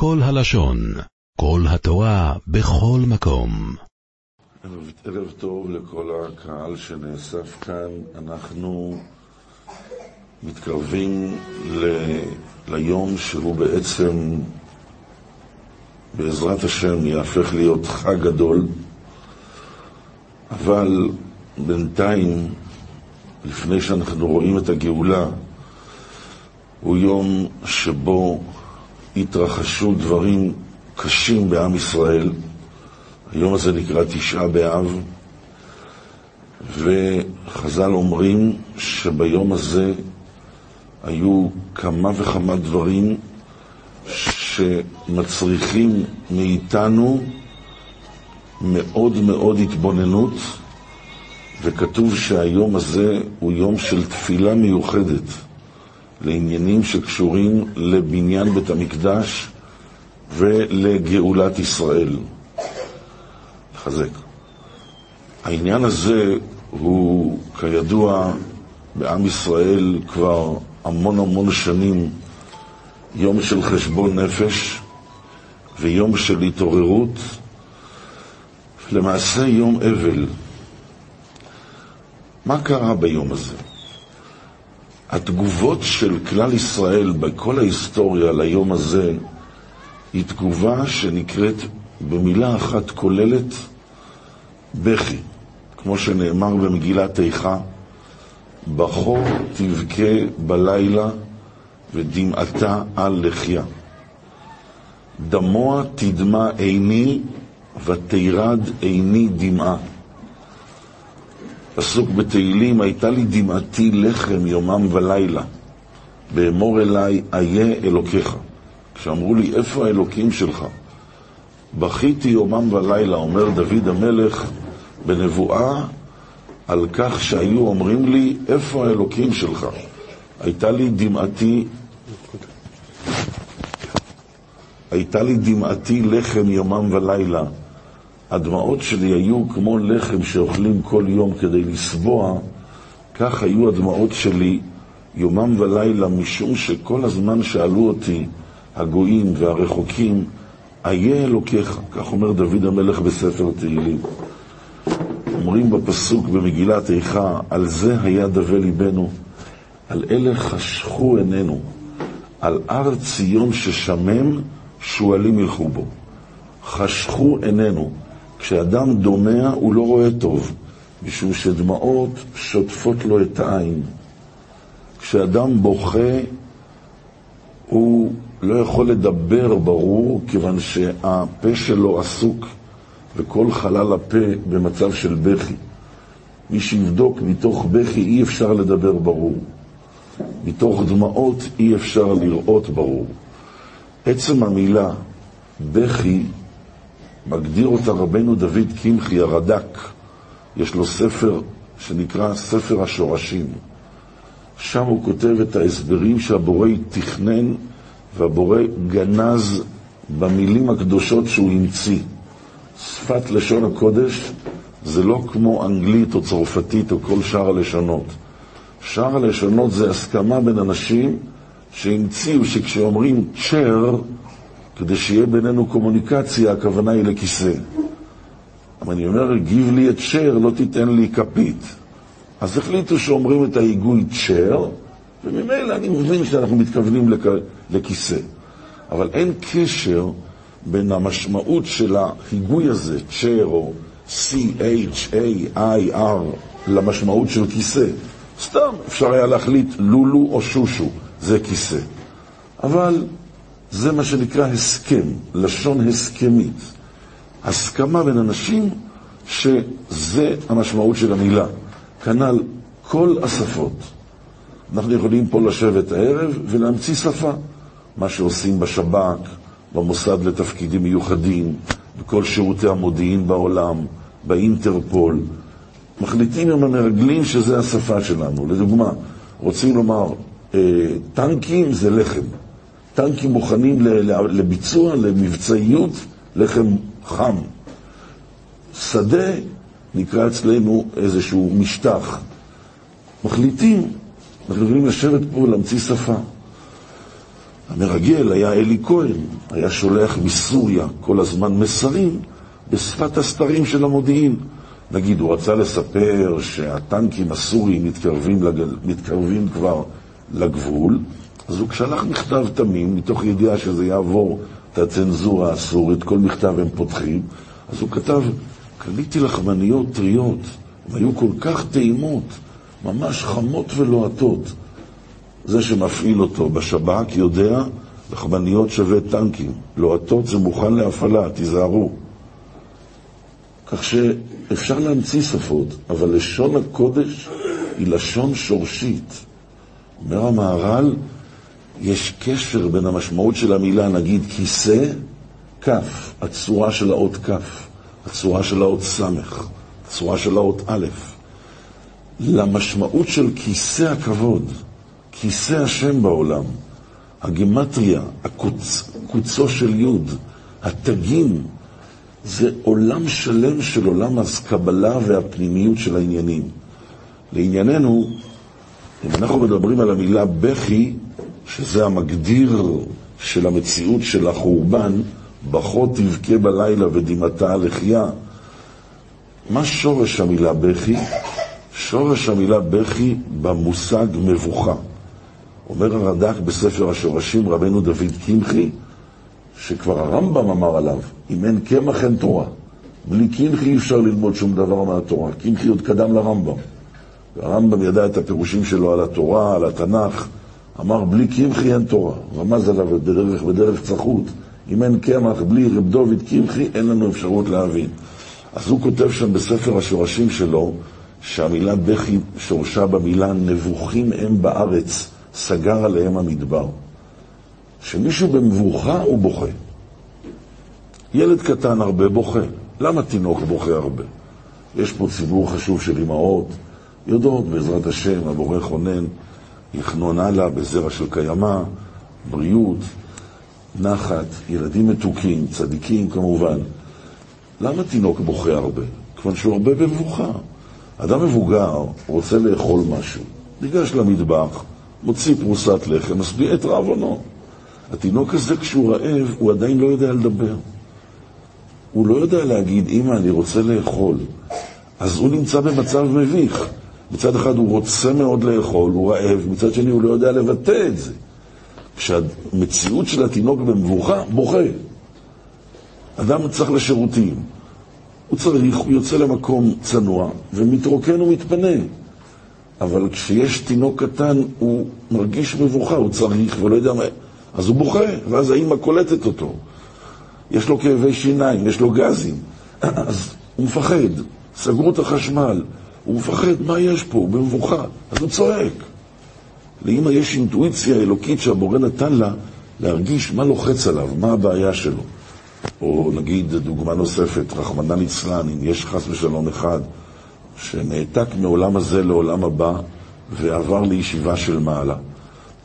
כל הלשון, כל התורה, בכל מקום. ערב, ערב טוב לכל הקהל שנאסף כאן. אנחנו מתקרבים ל, ליום שהוא בעצם, בעזרת השם, יהפך להיות חג גדול, אבל בינתיים, לפני שאנחנו רואים את הגאולה, הוא יום שבו התרחשו דברים קשים בעם ישראל. היום הזה נקרא תשעה באב, וחז"ל אומרים שביום הזה היו כמה וכמה דברים שמצריכים מאיתנו מאוד מאוד התבוננות, וכתוב שהיום הזה הוא יום של תפילה מיוחדת. לעניינים שקשורים לבניין בית המקדש ולגאולת ישראל. חזק. העניין הזה הוא, כידוע, בעם ישראל כבר המון המון שנים יום של חשבון נפש ויום של התעוררות, למעשה יום אבל. מה קרה ביום הזה? התגובות של כלל ישראל בכל ההיסטוריה ליום הזה היא תגובה שנקראת במילה אחת כוללת בכי, כמו שנאמר במגילת איכה, בכור תבכה בלילה ודמעתה על לחיה. דמוע תדמע עיני ותירד עיני דמעה. פסוק בתהילים, הייתה לי דמעתי לחם יומם ולילה, באמור אליי, איה אלוקיך. כשאמרו לי, איפה האלוקים שלך? בכיתי יומם ולילה, אומר דוד המלך בנבואה, על כך שהיו אומרים לי, איפה האלוקים שלך? הייתה לי דמעתי, הייתה לי דמעתי לחם יומם ולילה. הדמעות שלי היו כמו לחם שאוכלים כל יום כדי לסבוע, כך היו הדמעות שלי יומם ולילה, משום שכל הזמן שאלו אותי הגויים והרחוקים, איה אלוקיך, כך אומר דוד המלך בספר תהילים. אומרים בפסוק במגילת איכה, על זה היה דווה ליבנו, על אלה חשכו עינינו, על הר ציון ששמם, שועלים ילכו בו. חשכו עינינו. כשאדם דומע הוא לא רואה טוב, משום שדמעות שוטפות לו את העין. כשאדם בוכה הוא לא יכול לדבר ברור, כיוון שהפה שלו עסוק וכל חלל הפה במצב של בכי. מי שיבדוק, מתוך בכי אי אפשר לדבר ברור. מתוך דמעות אי אפשר לראות ברור. עצם המילה בכי מגדיר אותה רבנו דוד קמחי, הרד"ק. יש לו ספר שנקרא ספר השורשים. שם הוא כותב את ההסברים שהבורא תכנן והבורא גנז במילים הקדושות שהוא המציא. שפת לשון הקודש זה לא כמו אנגלית או צרפתית או כל שאר הלשונות. שאר הלשונות זה הסכמה בין אנשים שהמציאו שכשאומרים צ'ר, כדי שיהיה בינינו קומוניקציה, הכוונה היא לכיסא. אבל אני אומר, גיב לי את שר, לא תיתן לי כפית. אז החליטו שאומרים את ההיגוי צ'ר, וממילא אני מבין שאנחנו מתכוונים לכ... לכיסא. אבל אין קשר בין המשמעות של ההיגוי הזה, צ'ר או C-H-A-I-R, למשמעות של כיסא. סתם, אפשר היה להחליט לולו או שושו, זה כיסא. אבל זה מה שנקרא הסכם, לשון הסכמית. הסכמה בין אנשים שזה המשמעות של המילה. כנ"ל כל השפות. אנחנו יכולים פה לשבת הערב ולהמציא שפה. מה שעושים בשב"כ, במוסד לתפקידים מיוחדים, בכל שירותי המודיעין בעולם, באינטרפול. מחליטים עם המרגלים שזה השפה שלנו. לדוגמה, רוצים לומר, אה, טנקים זה לחם. טנקים מוכנים לביצוע, למבצעיות, לחם חם. שדה נקרא אצלנו איזשהו משטח. מחליטים, אנחנו יכולים לשבת פה ולהמציא שפה. המרגל היה אלי כהן, היה שולח מסוריה כל הזמן מסרים בשפת הסתרים של המודיעין. נגיד, הוא רצה לספר שהטנקים הסוריים מתקרבים, לגל, מתקרבים כבר לגבול, אז הוא שלח מכתב תמים, מתוך ידיעה שזה יעבור את הצנזורה הסורית, כל מכתב הם פותחים, אז הוא כתב, קניתי לחמניות טריות, הן היו כל כך טעימות, ממש חמות ולוהטות. זה שמפעיל אותו בשב"כ יודע, לחמניות שווה טנקים, לוהטות זה מוכן להפעלה, תיזהרו. כך שאפשר להמציא שפות, אבל לשון הקודש היא לשון שורשית. אומר המהר"ל, יש קשר בין המשמעות של המילה, נגיד כיסא, כף, הצורה של האות כף, הצורה של האות סמך, הצורה של האות א', למשמעות של כיסא הכבוד, כיסא השם בעולם, הגימטריה, הקוצ, קוצו של יוד, התגים, זה עולם שלם של עולם הקבלה והפנימיות של העניינים. לענייננו, אם אנחנו מדברים על המילה בכי, שזה המגדיר של המציאות של החורבן, בכה תבכה בלילה ודמעתה לחייה. מה שורש המילה בכי? שורש המילה בכי במושג מבוכה. אומר הרד"ק בספר השורשים, רבנו דוד קמחי, שכבר הרמב"ם אמר עליו, אם אין קמח אין תורה. בלי קמחי אי אפשר ללמוד שום דבר מהתורה. קמחי עוד קדם לרמב"ם. והרמב"ם ידע את הפירושים שלו על התורה, על התנ"ך. אמר, בלי קמחי אין תורה. רמז עליו בדרך, בדרך צחות. אם אין קמח, בלי רב דוד קמחי, אין לנו אפשרות להבין. אז הוא כותב שם בספר השורשים שלו, שהמילה בכי שורשה במילה נבוכים הם בארץ, סגר עליהם המדבר. שמישהו במבוכה הוא בוכה. ילד קטן הרבה בוכה. למה תינוק בוכה הרבה? יש פה ציבור חשוב של אמהות, יודעות בעזרת השם, הבורא חונן, יחנון הלאה בזרע של קיימא, בריאות, נחת, ילדים מתוקים, צדיקים כמובן. למה תינוק בוכה הרבה? כיוון שהוא הרבה במבוכה. אדם מבוגר רוצה לאכול משהו, ניגש למטבח, מוציא פרוסת לחם, משביע את רעבונו. התינוק הזה, כשהוא רעב, הוא עדיין לא יודע לדבר. הוא לא יודע להגיד, אמא, אני רוצה לאכול. אז הוא נמצא במצב מביך. מצד אחד הוא רוצה מאוד לאכול, הוא רעב, מצד שני הוא לא יודע לבטא את זה. כשהמציאות של התינוק במבוכה, בוכה. אדם צריך לשירותים. הוא צריך, הוא יוצא למקום צנוע ומתרוקן ומתפנה. אבל כשיש תינוק קטן, הוא מרגיש מבוכה, הוא צריך ולא יודע מה... אז הוא בוכה, ואז האימא קולטת אותו. יש לו כאבי שיניים, יש לו גזים, אז הוא מפחד, סגרו את החשמל, הוא מפחד, מה יש פה? הוא במבוכה, אז הוא צועק. לאמא יש אינטואיציה אלוקית שהבורא נתן לה להרגיש מה לוחץ עליו, מה הבעיה שלו. או נגיד דוגמה נוספת, רחמנא ליצלן, אם יש חס ושלום אחד שנעתק מעולם הזה לעולם הבא ועבר לישיבה של מעלה.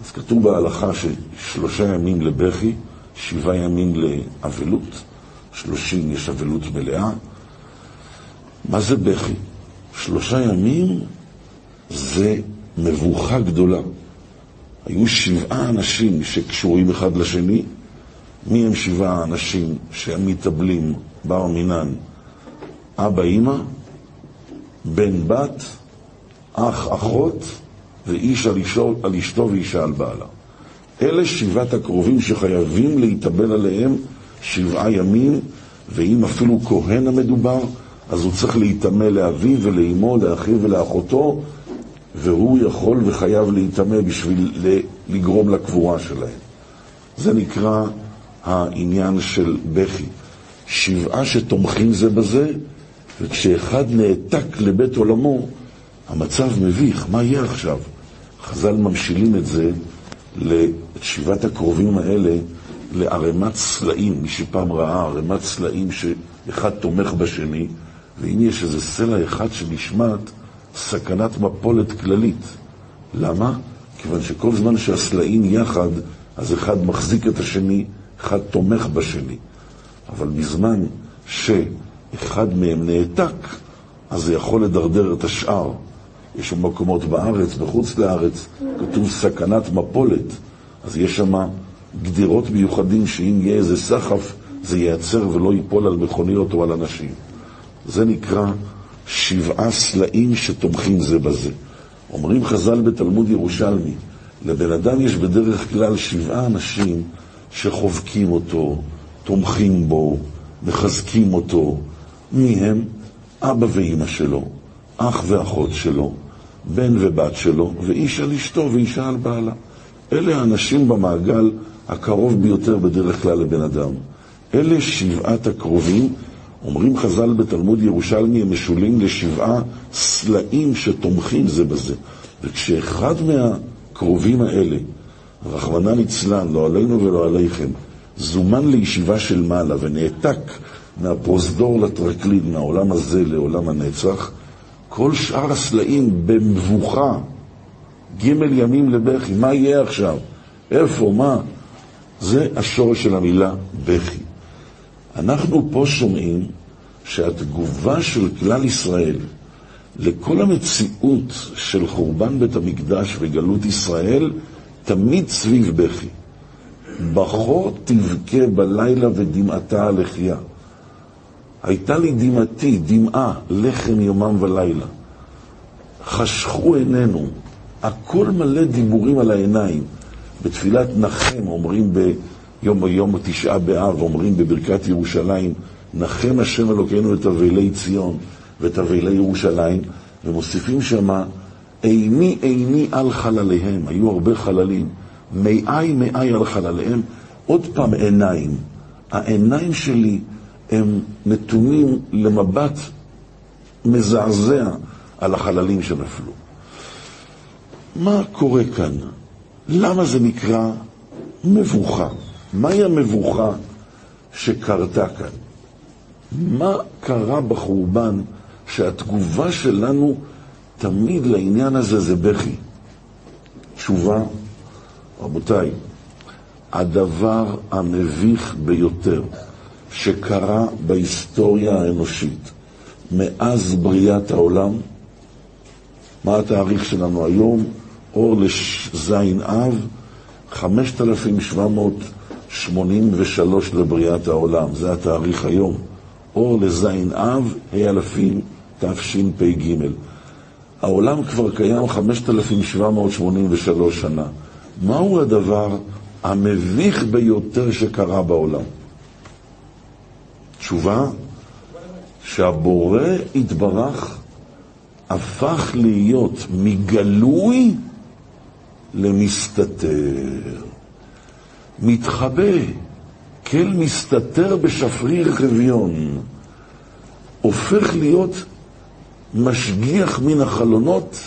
אז כתוב בהלכה ששלושה ימים לבכי, שבעה ימים לאבלות, שלושים יש אבלות מלאה. מה זה בכי? שלושה ימים זה מבוכה גדולה. היו שבעה אנשים שקשורים אחד לשני. מי הם שבעה האנשים שהם מתאבלים, בר מינן? אבא, אימא, בן, בת, אח, אחות, ואיש על אשתו, על אשתו ואישה על בעלה. אלה שבעת הקרובים שחייבים להתאבל עליהם שבעה ימים, ואם אפילו כהן המדובר, אז הוא צריך להיטמא לאביו ולאמו, לאחיו ולאחותו, והוא יכול וחייב להיטמא בשביל לגרום לקבורה שלהם. זה נקרא העניין של בכי. שבעה שתומכים זה בזה, וכשאחד נעתק לבית עולמו, המצב מביך, מה יהיה עכשיו? חז"ל ממשילים את זה, את שבעת הקרובים האלה, לערימת סלעים, מי שפעם ראה ערימת סלעים שאחד תומך בשני, ואם יש איזה סלע אחד שנשמט, סכנת מפולת כללית. למה? כיוון שכל זמן שהסלעים יחד, אז אחד מחזיק את השני, אחד תומך בשני. אבל בזמן שאחד מהם נעתק, אז זה יכול לדרדר את השאר. יש שם מקומות בארץ, בחוץ לארץ, כתוב סכנת מפולת. אז יש שם גדרות מיוחדים שאם יהיה איזה סחף זה ייעצר ולא ייפול על מכוניות או על אנשים. זה נקרא שבעה סלעים שתומכים זה בזה. אומרים חז"ל בתלמוד ירושלמי, לבן אדם יש בדרך כלל שבעה אנשים שחובקים אותו, תומכים בו, מחזקים אותו. מי הם? אבא ואימא שלו, אח ואחות שלו, בן ובת שלו, ואיש על אשתו ואישה על בעלה. אלה האנשים במעגל הקרוב ביותר בדרך כלל לבן אדם. אלה שבעת הקרובים, אומרים חז"ל בתלמוד ירושלמי, הם משולים לשבעה סלעים שתומכים זה בזה. וכשאחד מהקרובים האלה, רחמנא ליצלן, לא עלינו ולא עליכם, זומן לישיבה של מעלה ונעתק מהפרוזדור לטרקלין, מהעולם הזה לעולם הנצח, כל שאר הסלעים במבוכה, ג' ימים לבכי, מה יהיה עכשיו? איפה, מה? זה השורש של המילה בכי. אנחנו פה שומעים שהתגובה של כלל ישראל לכל המציאות של חורבן בית המקדש וגלות ישראל תמיד סביב בכי. בכור תבכה בלילה ודמעתה הלחייה. הייתה לי דמעתי, דמעה, לחם יומם ולילה. חשכו עינינו, הכל מלא דיבורים על העיניים. בתפילת נחם אומרים ביום יום תשעה באב, אומרים בברכת ירושלים, נחם השם אלוקינו את אבלי ציון ואת אבלי ירושלים, ומוסיפים שמה, איני איני על חלליהם, היו הרבה חללים, מאי מאי על חלליהם, עוד פעם עיניים. העיניים שלי הם נתונים למבט מזעזע על החללים שנפלו. מה קורה כאן? למה זה נקרא מבוכה? מהי המבוכה שקרתה כאן? מה קרה בחורבן שהתגובה שלנו תמיד לעניין הזה זה בכי? תשובה, רבותיי, הדבר המביך ביותר שקרה בהיסטוריה האנושית מאז בריאת העולם, מה התאריך שלנו היום? אור לזין אב, 5783 לבריאת העולם, זה התאריך היום. אור לזין אב, ה' אלפים תשפ"ג. העולם כבר קיים 5783 שנה. מהו הדבר המביך ביותר שקרה בעולם? תשובה, שהבורא התברך הפך להיות מגלוי למסתתר. מתחבא, כל מסתתר בשפריר חביון. הופך להיות משגיח מן החלונות,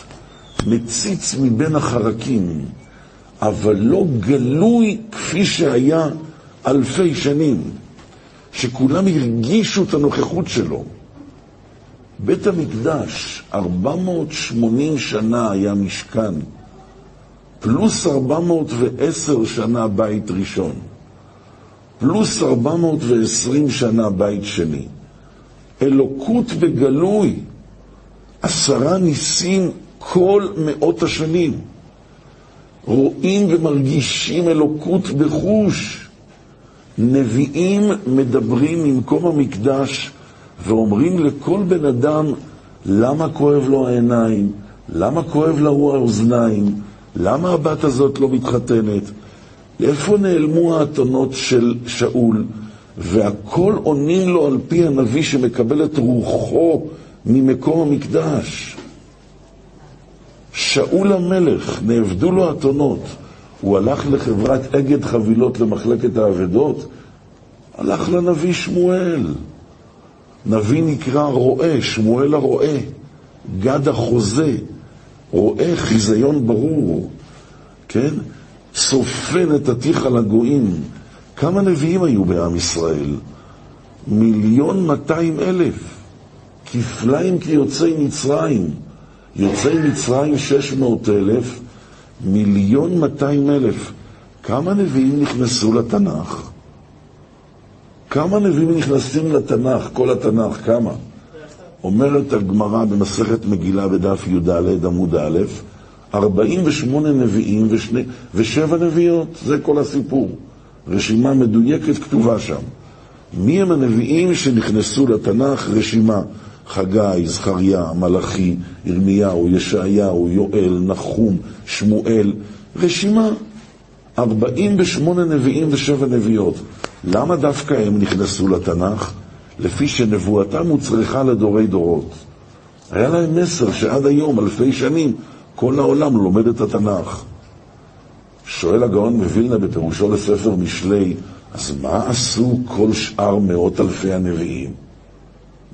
מציץ מבין החרקים, אבל לא גלוי כפי שהיה אלפי שנים, שכולם הרגישו את הנוכחות שלו. בית המקדש, 480 שנה היה משכן, פלוס 410 שנה בית ראשון, פלוס 420 שנה בית שני. אלוקות בגלוי, עשרה ניסים כל מאות השנים. רואים ומרגישים אלוקות בחוש. נביאים מדברים ממקום המקדש ואומרים לכל בן אדם למה כואב לו העיניים, למה כואב לו האוזניים, למה הבת הזאת לא מתחתנת, לאיפה נעלמו האתונות של שאול, והכל עונים לו על פי הנביא שמקבל את רוחו ממקום המקדש. שאול המלך, נאבדו לו אתונות, הוא הלך לחברת אגד חבילות למחלקת האבדות, הלך לנביא שמואל. נביא נקרא רועה, שמואל הרועה, גד החוזה, רואה חיזיון ברור, כן? צופן את עתיך לגויים. כמה נביאים היו בעם ישראל? מיליון מאתיים אלף. כפליים כיוצאי מצרים. יוצאי מצרים שש מאות אלף, מיליון מאתיים אלף. כמה נביאים נכנסו לתנ"ך? כמה נביאים נכנסים לתנ"ך, כל התנ"ך, כמה? אומרת הגמרא במסכת מגילה בדף י"ד עמוד א', 48 נביאים ושני, ושבע נביאות, זה כל הסיפור. רשימה מדויקת כתובה שם. מי הם הנביאים שנכנסו לתנ"ך? רשימה. חגי, זכריה, מלאכי, ירמיהו, ישעיהו, יואל, נחום, שמואל. רשימה. 48 נביאים ושבע נביאות. למה דווקא הם נכנסו לתנ"ך? לפי שנבואתם הוצרכה לדורי דורות. היה להם מסר שעד היום, אלפי שנים, כל העולם לומד את התנ"ך. שואל הגאון מווילנה בפירושו לספר משלי, אז מה עשו כל שאר מאות אלפי הנביאים?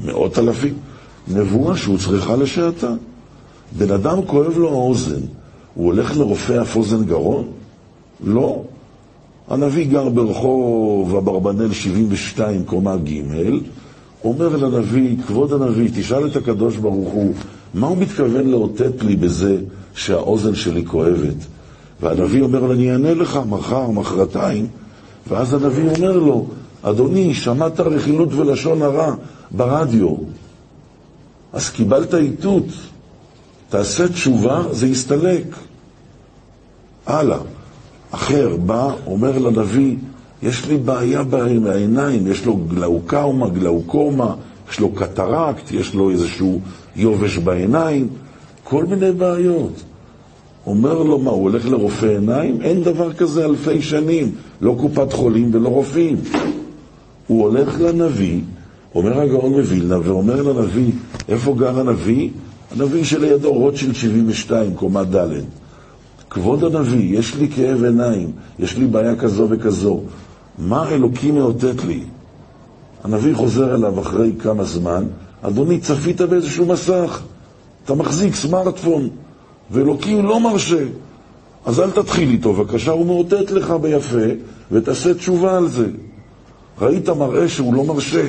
מאות אלפים? נבואה שהוצרכה לשעתה. בן אדם כואב לו האוזן, הוא הולך לרופא אף אוזן גרון? לא. הנביא גר ברחוב אברבנאל 72, קומה ג', אומר לנביא, כבוד הנביא, תשאל את הקדוש ברוך הוא, מה הוא מתכוון לאותת לי בזה שהאוזן שלי כואבת? והנביא אומר לו, אני אענה לך מחר, מחרתיים, ואז הנביא אומר לו, אדוני, שמעת רכילות ולשון הרע ברדיו, אז קיבלת איתות, תעשה תשובה, זה יסתלק. הלאה. אחר בא, אומר לנביא, יש לי בעיה בעיניים, יש לו גלאוקאומה, גלאוקומה, יש לו קטרקט, יש לו איזשהו יובש בעיניים, כל מיני בעיות. אומר לו, מה, הוא הולך לרופא עיניים? אין דבר כזה אלפי שנים, לא קופת חולים ולא רופאים. הוא הולך לנביא, אומר הגאון מווילנה, ואומר לנביא, איפה גר הנביא? הנביא שלידו, רוטשילד 72, קומה ד'. כבוד הנביא, יש לי כאב עיניים, יש לי בעיה כזו וכזו. מה אלוקים מאותת לי? הנביא חוזר אליו אחרי כמה זמן, אדוני, צפית באיזשהו מסך, אתה מחזיק סמארטפון, ואלוקים לא מרשה. אז אל תתחיל איתו, בבקשה, הוא מאותת לך ביפה, ותעשה תשובה על זה. ראית מראה שהוא לא מרשה.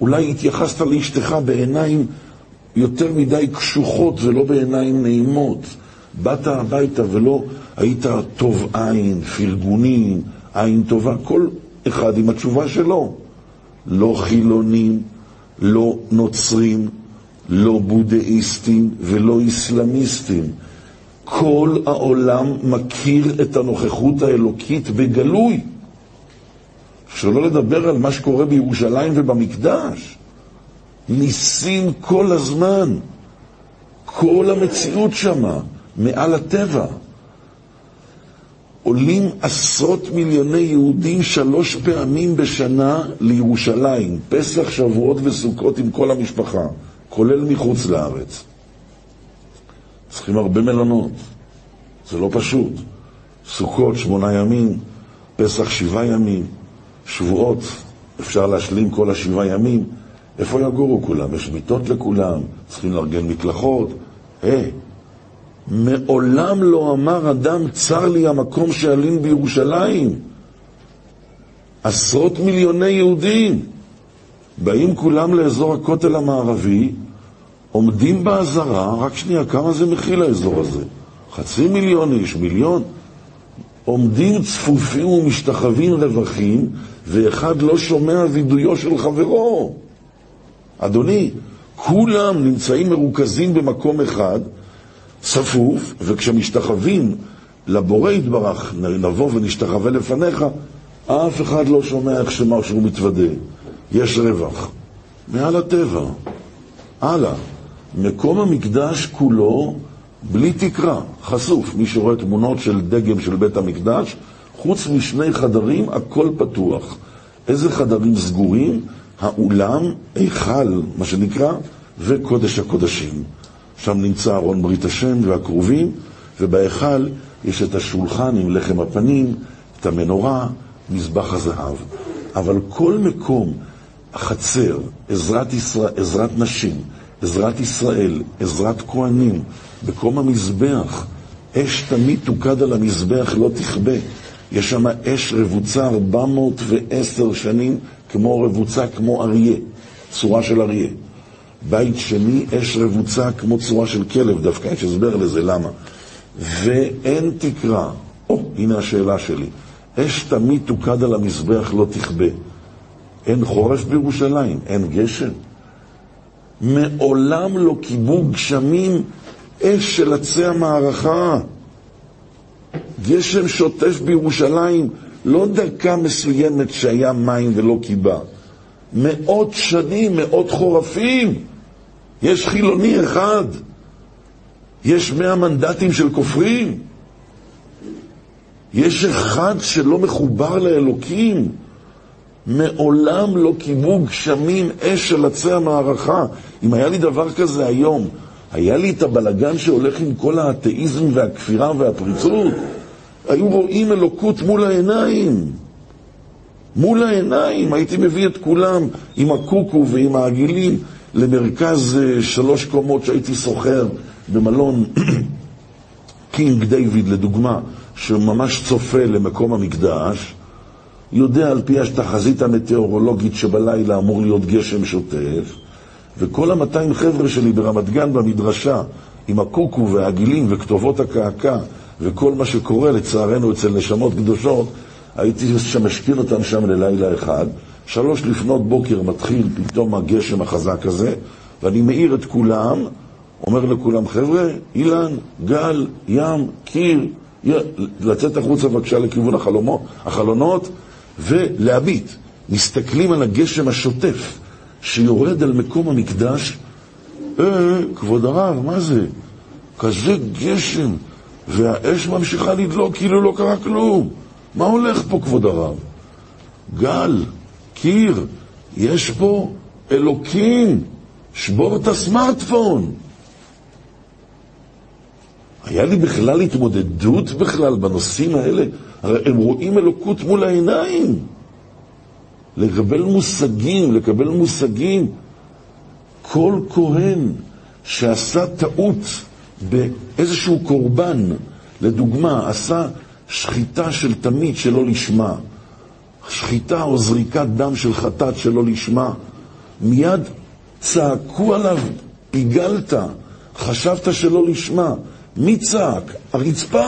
אולי התייחסת לאשתך בעיניים יותר מדי קשוחות ולא בעיניים נעימות. באת הביתה ולא היית טוב עין, פרגונים, עין טובה, כל אחד עם התשובה שלו. לא חילונים, לא נוצרים, לא בודהיסטים ולא איסלאמיסטים. כל העולם מכיר את הנוכחות האלוקית בגלוי. שלא לדבר על מה שקורה בירושלים ובמקדש. ניסים כל הזמן. כל המציאות שמה, מעל הטבע. עולים עשרות מיליוני יהודים שלוש פעמים בשנה לירושלים, פסח, שבועות וסוכות עם כל המשפחה, כולל מחוץ לארץ. צריכים הרבה מלונות, זה לא פשוט. סוכות שמונה ימים, פסח שבעה ימים, שבועות, אפשר להשלים כל השבעה ימים. איפה יגורו כולם? יש מיטות לכולם, צריכים לארגן מקלחות. היי, hey, מעולם לא אמר אדם, צר לי המקום שאלים בירושלים. עשרות מיליוני יהודים באים כולם לאזור הכותל המערבי, עומדים באזהרה, רק שנייה, כמה זה מכיל האזור הזה? חצי מיליון איש, מיליון? עומדים צפופים ומשתחווים רווחים, ואחד לא שומע וידויו של חברו. אדוני, כולם נמצאים מרוכזים במקום אחד, צפוף, וכשמשתחווים לבורא יתברך, נבוא ונשתחווה לפניך, אף אחד לא שומע איך שמשהו מתוודה. יש רווח. מעל הטבע. הלאה. מקום המקדש כולו בלי תקרה, חשוף. מי שרואה תמונות של דגם של בית המקדש, חוץ משני חדרים, הכל פתוח. איזה חדרים סגורים? האולם, היכל, מה שנקרא, וקודש הקודשים. שם נמצא ארון ברית השם והקרובים, ובהיכל יש את השולחן עם לחם הפנים, את המנורה, מזבח הזהב. אבל כל מקום, החצר, עזרת, ישראל, עזרת נשים, עזרת ישראל, עזרת כהנים, מקום המזבח, אש תמיד תוקד על המזבח, לא תכבה. יש שם אש רבוצה 410 שנים, כמו רבוצה כמו אריה, צורה של אריה. בית שני, אש רבוצה כמו צורה של כלב, דווקא יש הסבר לזה, למה? ואין תקרה. או, הנה השאלה שלי. אש תמיד תוקד על המזבח, לא תכבה. אין חורף בירושלים, אין גשם. מעולם לא קיבו גשמים אש של עצי המערכה. גשם שוטף בירושלים לא דקה מסוימת שהיה מים ולא קיבה. מאות שנים, מאות חורפים. יש חילוני אחד. יש מאה מנדטים של כופרים. יש אחד שלא מחובר לאלוקים. מעולם לא קיבו גשמים אש של עצי המערכה. אם היה לי דבר כזה היום, היה לי את הבלגן שהולך עם כל האתאיזם והכפירה והפריצות, היו רואים אלוקות מול העיניים. מול העיניים, הייתי מביא את כולם עם הקוקו ועם העגילים למרכז אה, שלוש קומות שהייתי סוחר במלון קינג דיוויד לדוגמה, שממש צופה למקום המקדש, יודע על פי התחזית המטאורולוגית שבלילה אמור להיות גשם שוטף, וכל המאתיים חבר'ה שלי ברמת גן במדרשה, עם הקוקו והעגילים וכתובות הקעקע וכל מה שקורה לצערנו אצל נשמות קדושות, הייתי משכין אותם שם ללילה אחד. שלוש לפנות בוקר מתחיל פתאום הגשם החזק הזה, ואני מאיר את כולם, אומר לכולם, חבר'ה, אילן, גל, ים, קיר, לצאת החוצה בבקשה לכיוון החלומו, החלונות ולהביט. מסתכלים על הגשם השוטף שיורד על מקום המקדש. אה, כבוד הרב, מה זה? כזה גשם, והאש ממשיכה לדלוק כאילו לא קרה כלום. מה הולך פה, כבוד הרב? גל, קיר, יש פה אלוקים, שבור את הסמארטפון. היה לי בכלל התמודדות בכלל בנושאים האלה? הרי הם רואים אלוקות מול העיניים. לקבל מושגים, לקבל מושגים. כל כהן שעשה טעות באיזשהו קורבן, לדוגמה, עשה שחיטה של תמיד שלא לשמה, שחיטה או זריקת דם של חטאת שלא לשמה, מיד צעקו עליו, פיגלת, חשבת שלא לשמה. מי צעק? הרצפה.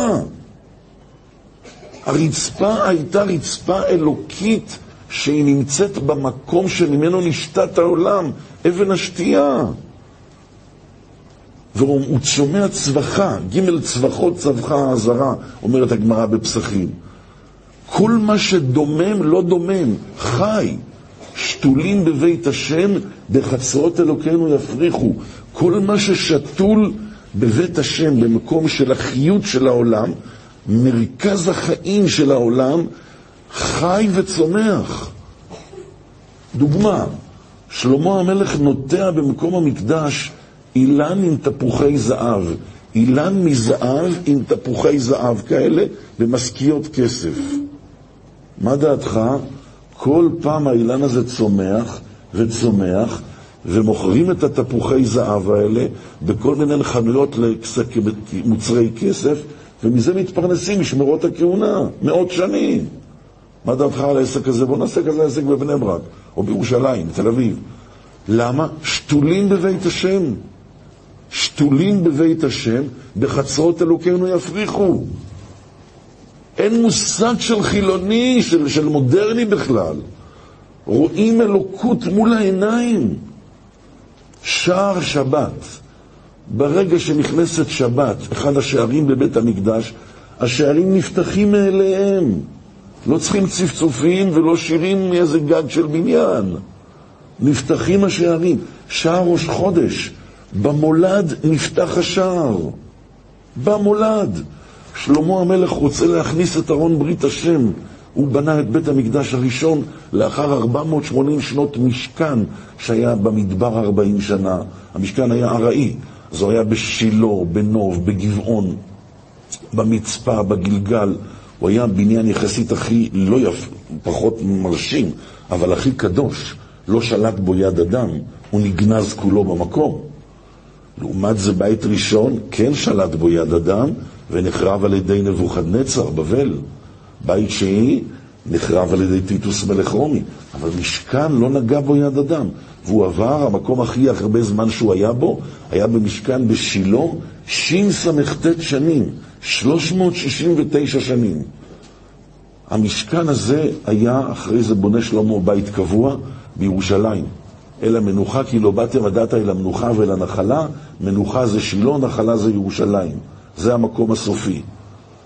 הרצפה הייתה רצפה אלוקית שהיא נמצאת במקום שממנו נשתת העולם, אבן השתייה. והוא שומע צווחה, ג' צווחות צווחה הזרה, אומרת הגמרא בפסחים. כל מה שדומם לא דומם, חי. שתולים בבית השם, בחצרות אלוקינו יפריחו. כל מה ששתול בבית השם, במקום של החיות של העולם, מרכז החיים של העולם, חי וצומח. דוגמה, שלמה המלך נוטע במקום המקדש אילן עם תפוחי זהב, אילן מזהב עם תפוחי זהב כאלה במשכיות כסף. מה דעתך? כל פעם האילן הזה צומח וצומח, ומוכרים את התפוחי זהב האלה בכל מיני חנויות למוצרי כסף, ומזה מתפרנסים משמרות הכהונה, מאות שנים. מה דעתך על העסק הזה? בוא נעשה כזה עסק בבני ברק, או בירושלים, בתל אביב. למה? שתולים בבית השם. שתולים בבית השם, בחצרות אלוקינו יפריחו. אין מושג של חילוני, של, של מודרני בכלל. רואים אלוקות מול העיניים. שער שבת, ברגע שנכנסת שבת, אחד השערים בבית המקדש, השערים נפתחים מאליהם. לא צריכים צפצופים ולא שירים מאיזה גג של בניין. נפתחים השערים. שער ראש חודש, במולד נפתח השער. במולד. שלמה המלך רוצה להכניס את ארון ברית השם. הוא בנה את בית המקדש הראשון לאחר 480 שנות משכן שהיה במדבר 40 שנה. המשכן היה ארעי, הוא היה בשילה, בנוב, בגבעון, במצפה, בגלגל. הוא היה בניין יחסית הכי לא יפה, פחות מרשים, אבל הכי קדוש. לא שלט בו יד אדם, הוא נגנז כולו במקום. לעומת זה בית ראשון כן שלט בו יד אדם ונחרב על ידי נבוכדנצר, בבל. בית שני נחרב על ידי טיטוס מלך רומי, אבל משכן לא נגע בו יד אדם. והוא עבר, המקום הכי הרבה זמן שהוא היה בו, היה במשכן בשילה, שס"ט שנים, 369 שנים. המשכן הזה היה, אחרי זה בונה שלמה בית קבוע בירושלים. אל המנוחה כי לא באתם ודעת אל המנוחה ואל הנחלה, מנוחה זה שילה, נחלה זה ירושלים. זה המקום הסופי.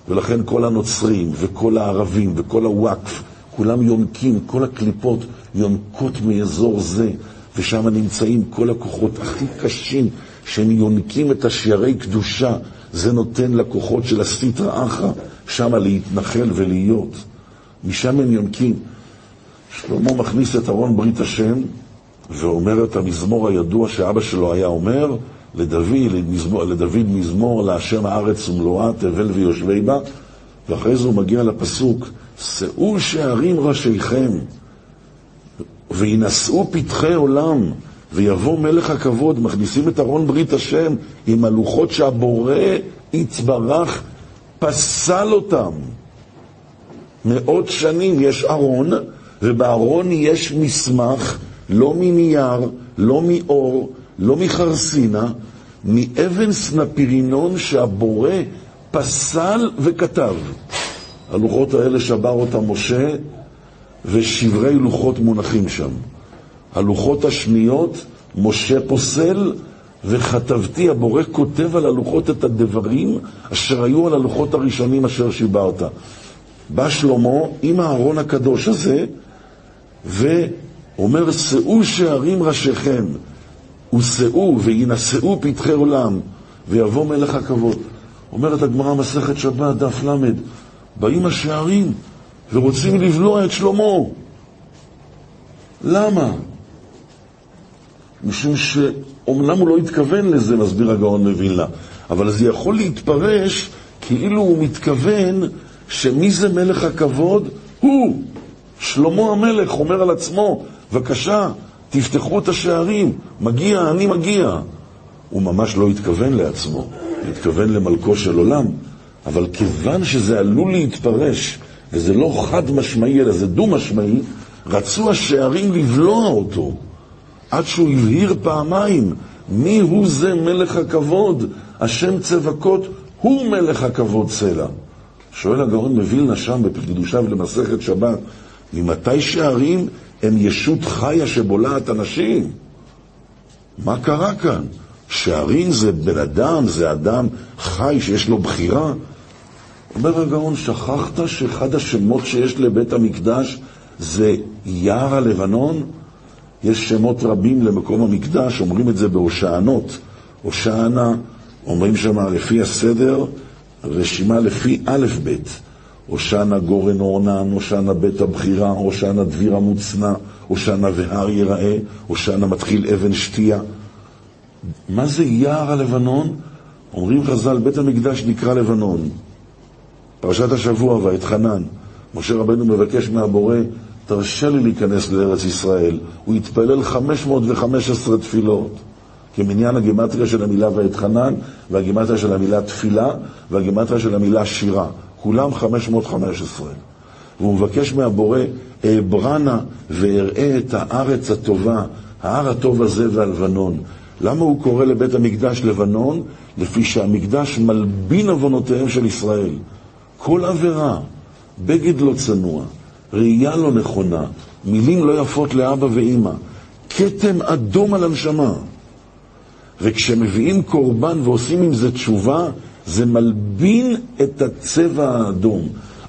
ולכן כל הנוצרים וכל הערבים וכל הוואקף, כולם יונקים, כל הקליפות יונקות מאזור זה, ושם נמצאים כל הכוחות הכי קשים, שהם יונקים את השיירי קדושה. זה נותן לכוחות של הסטרא אחרא, שמה להתנחל ולהיות. משם הם יונקים. שלמה מכניס את ארון ברית השם ואומר את המזמור הידוע שאבא שלו היה אומר לדוד, לדוד מזמור להשם הארץ ומלואה, תבל ויושבי בה, ואחרי זה הוא מגיע לפסוק, שאו שערים ראשיכם וינשאו פתחי עולם ויבוא מלך הכבוד, מכניסים את ארון ברית השם עם הלוחות שהבורא יתברך פסל אותם. מאות שנים יש ארון, ובארון יש מסמך, לא מנייר, לא מאור, לא מחרסינה, מאבן סנפירינון שהבורא פסל וכתב. הלוחות האלה שבר אותם משה, ושברי לוחות מונחים שם. הלוחות השניות, משה פוסל, וכתבתי, הבורא כותב על הלוחות את הדברים אשר היו על הלוחות הראשונים אשר שיברת. בא שלמה עם הארון הקדוש הזה, ואומר, שאו שערים ראשיכם, ושאו וינשאו פתחי עולם, ויבוא מלך הכבוד. אומרת הגמרא מסכת שבת, דף ל', באים השערים ורוצים לבלוע את שלמה. למה? משום שאומנם הוא לא התכוון לזה, מסביר הגאון מווילנה, אבל זה יכול להתפרש כאילו הוא מתכוון שמי זה מלך הכבוד? הוא, שלמה המלך, אומר על עצמו, בבקשה, תפתחו את השערים, מגיע, אני מגיע. הוא ממש לא התכוון לעצמו, הוא התכוון למלכו של עולם, אבל כיוון שזה עלול להתפרש, וזה לא חד משמעי, אלא זה דו משמעי, רצו השערים לבלוע אותו. עד שהוא הבהיר פעמיים מי הוא זה מלך הכבוד, השם צבקות הוא מלך הכבוד סלע. שואל הגאון מווילנה שם בקדושיו למסכת שבת, ממתי שערים הם ישות חיה שבולעת אנשים? מה קרה כאן? שערים זה בן אדם, זה אדם חי שיש לו בחירה. אומר הגאון, שכחת שאחד השמות שיש לבית המקדש זה יער הלבנון? יש שמות רבים למקום המקדש, אומרים את זה בהושענות. הושענה, אומרים שם לפי הסדר, רשימה לפי א' ב'. הושענה גורן אורנן, הושענה בית הבחירה, הושענה דביר המוצנע, הושענה והר יראה, הושענה מתחיל אבן שתייה. מה זה יער הלבנון? אומרים חז"ל, בית המקדש נקרא לבנון. פרשת השבוע, ואתחנן. משה רבנו מבקש מהבורא תרשה לי להיכנס לארץ ישראל. הוא התפלל 515 תפילות, כמניין הגימטריה של המילה ואתחנן, והגימטריה של המילה תפילה, והגימטריה של המילה שירה. כולם 515. והוא מבקש מהבורא, אעברנה ואראה את הארץ הטובה, ההר הטוב הזה והלבנון. למה הוא קורא לבית המקדש לבנון? לפי שהמקדש מלבין עוונותיהם של ישראל. כל עבירה, בגד לא צנוע, ראייה לא נכונה, מילים לא יפות לאבא ואימא, כתם אדום על הנשמה. וכשמביאים קורבן ועושים עם זה תשובה, זה מלבין את הצבע האדום.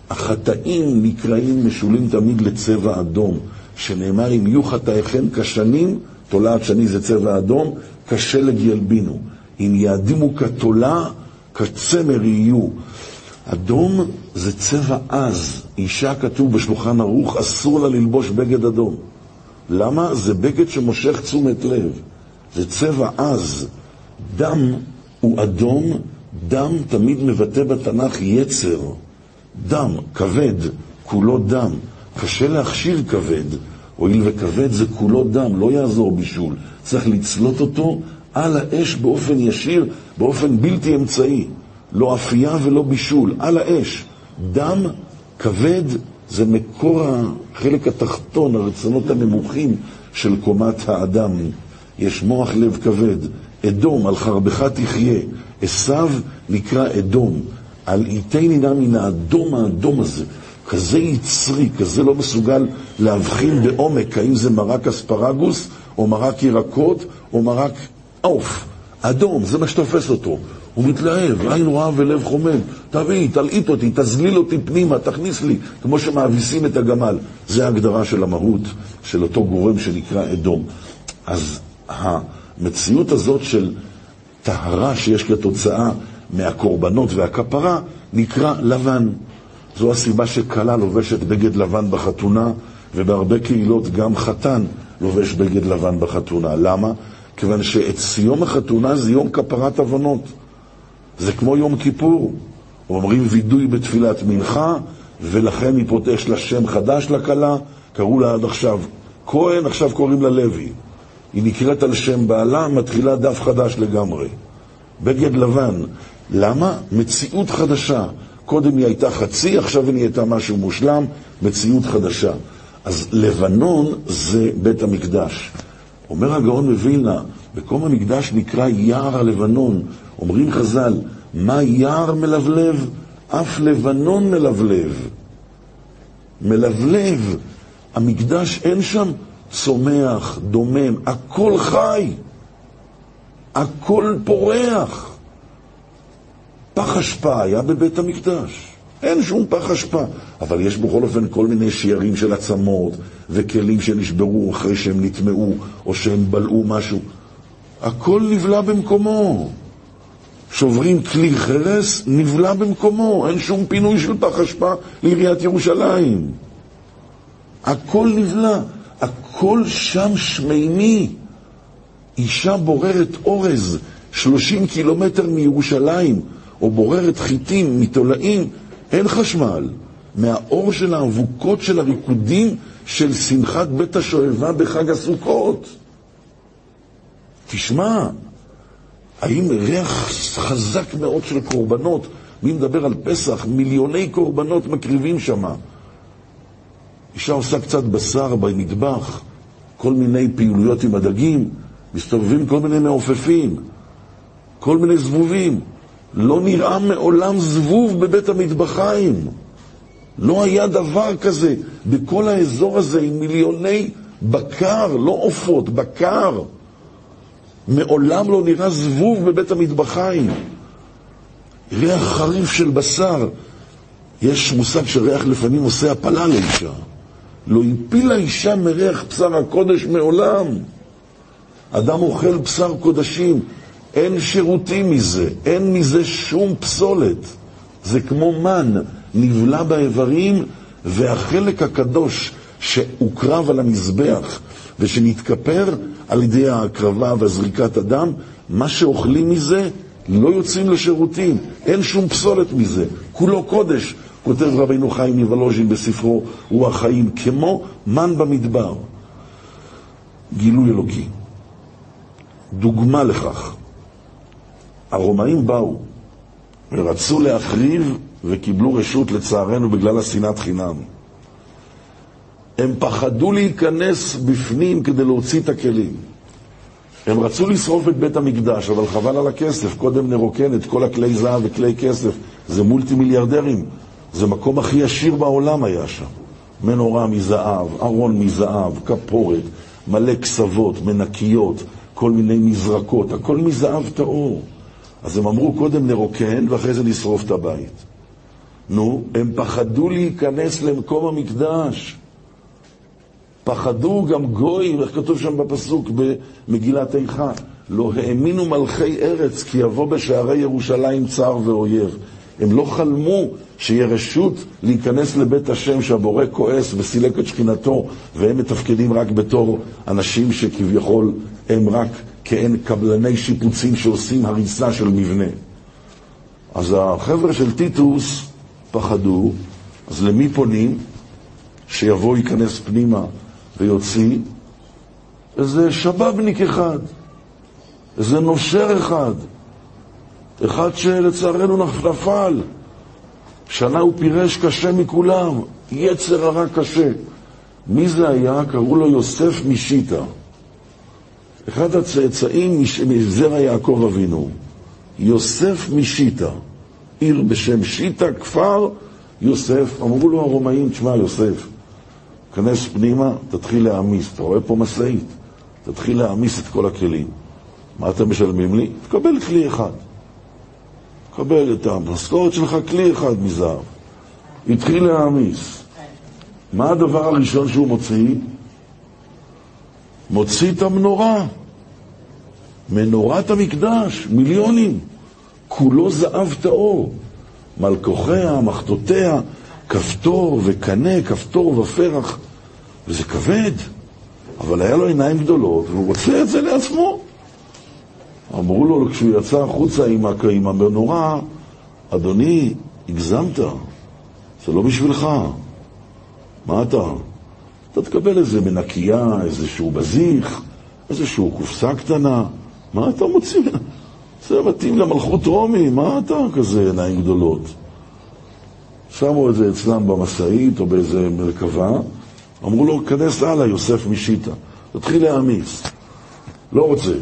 החטאים נקראים, משולים תמיד לצבע אדום, שנאמר אם יהיו חטאיכם כשנים, תולעת שני זה צבע אדום, כשלג ילבינו. אם יעדימו כתולה, כצמר יהיו. אדום זה צבע עז. אישה כתוב בשולחן ערוך, אסור לה ללבוש בגד אדום. למה? זה בגד שמושך תשומת לב. זה צבע עז. דם הוא אדום, דם תמיד מבטא בתנ"ך יצר. דם, כבד, כולו דם. קשה להכשיר כבד, הואיל וכבד זה כולו דם, לא יעזור בישול. צריך לצלות אותו על האש באופן ישיר, באופן בלתי אמצעי. לא אפייה ולא בישול, על האש. דם כבד זה מקור החלק התחתון, הרצונות הנמוכים של קומת האדם. יש מוח לב כבד. אדום, על חרבך תחיה. עשיו נקרא אדום. על איתני נא מן האדום האדום הזה. כזה יצרי, כזה לא מסוגל להבחין בעומק האם זה מרק אספרגוס, או מרק ירקות, או מרק עוף. אדום, זה מה שתופס אותו. הוא מתלהב, עין רואה ולב חומם. תביא, תלעיט אותי, תזליל אותי פנימה, תכניס לי, כמו שמאביסים את הגמל. זה ההגדרה של המהות של אותו גורם שנקרא אדום. אז המציאות הזאת של טהרה שיש כתוצאה מהקורבנות והכפרה, נקרא לבן. זו הסיבה שכלה לובשת בגד לבן בחתונה, ובהרבה קהילות גם חתן לובש בגד לבן בחתונה. למה? כיוון שאצל החתונה זה יום כפרת עוונות. זה כמו יום כיפור. אומרים וידוי בתפילת מנחה, ולכן היא פותח לה שם חדש לכלה, קראו לה עד עכשיו כהן, עכשיו קוראים לה לוי. היא נקראת על שם בעלה, מתחילה דף חדש לגמרי. בגד לבן. למה? מציאות חדשה. קודם היא הייתה חצי, עכשיו היא נהייתה משהו מושלם, מציאות חדשה. אז לבנון זה בית המקדש. אומר הגאון מווילנה, מקום המקדש נקרא יער הלבנון. אומרים חז"ל, מה יער מלבלב? אף לבנון מלבלב. מלבלב. המקדש אין שם צומח, דומם, הכל חי, הכל פורח. פח אשפה היה בבית המקדש. אין שום פח אשפה, אבל יש בכל אופן כל מיני שיירים של עצמות וכלים שנשברו אחרי שהם נטמעו או שהם בלעו משהו. הכל נבלע במקומו. שוברים כלי חרס, נבלע במקומו. אין שום פינוי של פח אשפה לעיריית ירושלים. הכל נבלע, הכל שם שמימי. אישה בוררת אורז 30 קילומטר מירושלים, או בוררת חיטים מתולעים, אין חשמל. מהאור של האבוקות של הריקודים של שמחת בית השואבה בחג הסוכות. תשמע, האם ריח חזק מאוד של קורבנות, מי מדבר על פסח, מיליוני קורבנות מקריבים שמה. אישה עושה קצת בשר במטבח, כל מיני פעילויות עם הדגים, מסתובבים כל מיני מעופפים, כל מיני זבובים. לא נראה מעולם זבוב בבית המטבחיים. לא היה דבר כזה בכל האזור הזה עם מיליוני בקר, לא עופות, בקר. מעולם לא נראה זבוב בבית המטבחיים. ריח חריף של בשר. יש מושג שריח לפעמים עושה הפלה לאישה. לא הפילה אישה מריח בשר הקודש מעולם. אדם אוכל בשר קודשים, אין שירותים מזה, אין מזה שום פסולת. זה כמו מן, נבלע באיברים, והחלק הקדוש שהוקרב על המזבח ושנתכפר על ידי ההקרבה והזריקת הדם, מה שאוכלים מזה לא יוצאים לשירותים, אין שום פסולת מזה, כולו קודש, כותב רבינו חיים מוולוז'ין בספרו רוח חיים, כמו מן במדבר. גילוי אלוקי. דוגמה לכך, הרומאים באו ורצו להחריב וקיבלו רשות לצערנו בגלל השנאת חינם. הם פחדו להיכנס בפנים כדי להוציא את הכלים. הם רצו לשרוף את בית המקדש, אבל חבל על הכסף. קודם נרוקן את כל הכלי זהב וכלי כסף. זה מולטי מיליארדרים. זה מקום הכי עשיר בעולם היה שם. מנורה מזהב, ארון מזהב, כפורת, מלא קסבות, מנקיות, כל מיני מזרקות, הכל מזהב טהור. אז הם אמרו קודם נרוקן ואחרי זה נשרוף את הבית. נו, הם פחדו להיכנס למקום המקדש. פחדו גם גויים, איך כתוב שם בפסוק במגילת איכה? לא האמינו מלכי ארץ כי יבוא בשערי ירושלים צר ואויב. הם לא חלמו שיהיה רשות להיכנס לבית השם שהבורא כועס וסילק את שכינתו והם מתפקדים רק בתור אנשים שכביכול הם רק כאין קבלני שיפוצים שעושים הריסה של מבנה. אז החבר'ה של טיטוס פחדו, אז למי פונים? שיבוא, ייכנס פנימה ויוציא איזה שבבניק אחד, איזה נושר אחד, אחד שלצערנו נפל. שנה הוא פירש קשה מכולם, יצר הרע קשה. מי זה היה? קראו לו יוסף משיטה. אחד הצאצאים מזרע יעקב אבינו, יוסף משיטה, עיר בשם שיטה, כפר יוסף. אמרו לו הרומאים, תשמע יוסף, כנס פנימה, תתחיל להעמיס. אתה רואה פה משאית? תתחיל להעמיס את כל הכלים. מה אתם משלמים לי? תקבל כלי אחד. קבל את המשכורת שלך, כלי אחד מזהב. התחיל להעמיס. מה הדבר הראשון שהוא מוציא? מוציא את המנורה. מנורת המקדש, מיליונים. כולו זהב טהור. מלכוכיה, מחטותיה, כפתור וקנה, כפתור ופרח. וזה כבד, אבל היה לו עיניים גדולות, והוא רוצה את זה לעצמו. אמרו לו כשהוא יצא החוצה עם המנורה, אדוני, הגזמת, זה לא בשבילך. מה אתה? אתה תקבל איזה מנקייה, איזשהו בזיך, איזשהו קופסה קטנה. מה אתה מוציא? זה מתאים למלכות רומי, מה אתה כזה עיניים גדולות? שמו את זה אצלם במשאית או באיזה מרכבה, אמרו לו, כנס הלאה, יוסף משיטה. תתחיל להעמיס. לא רוצה.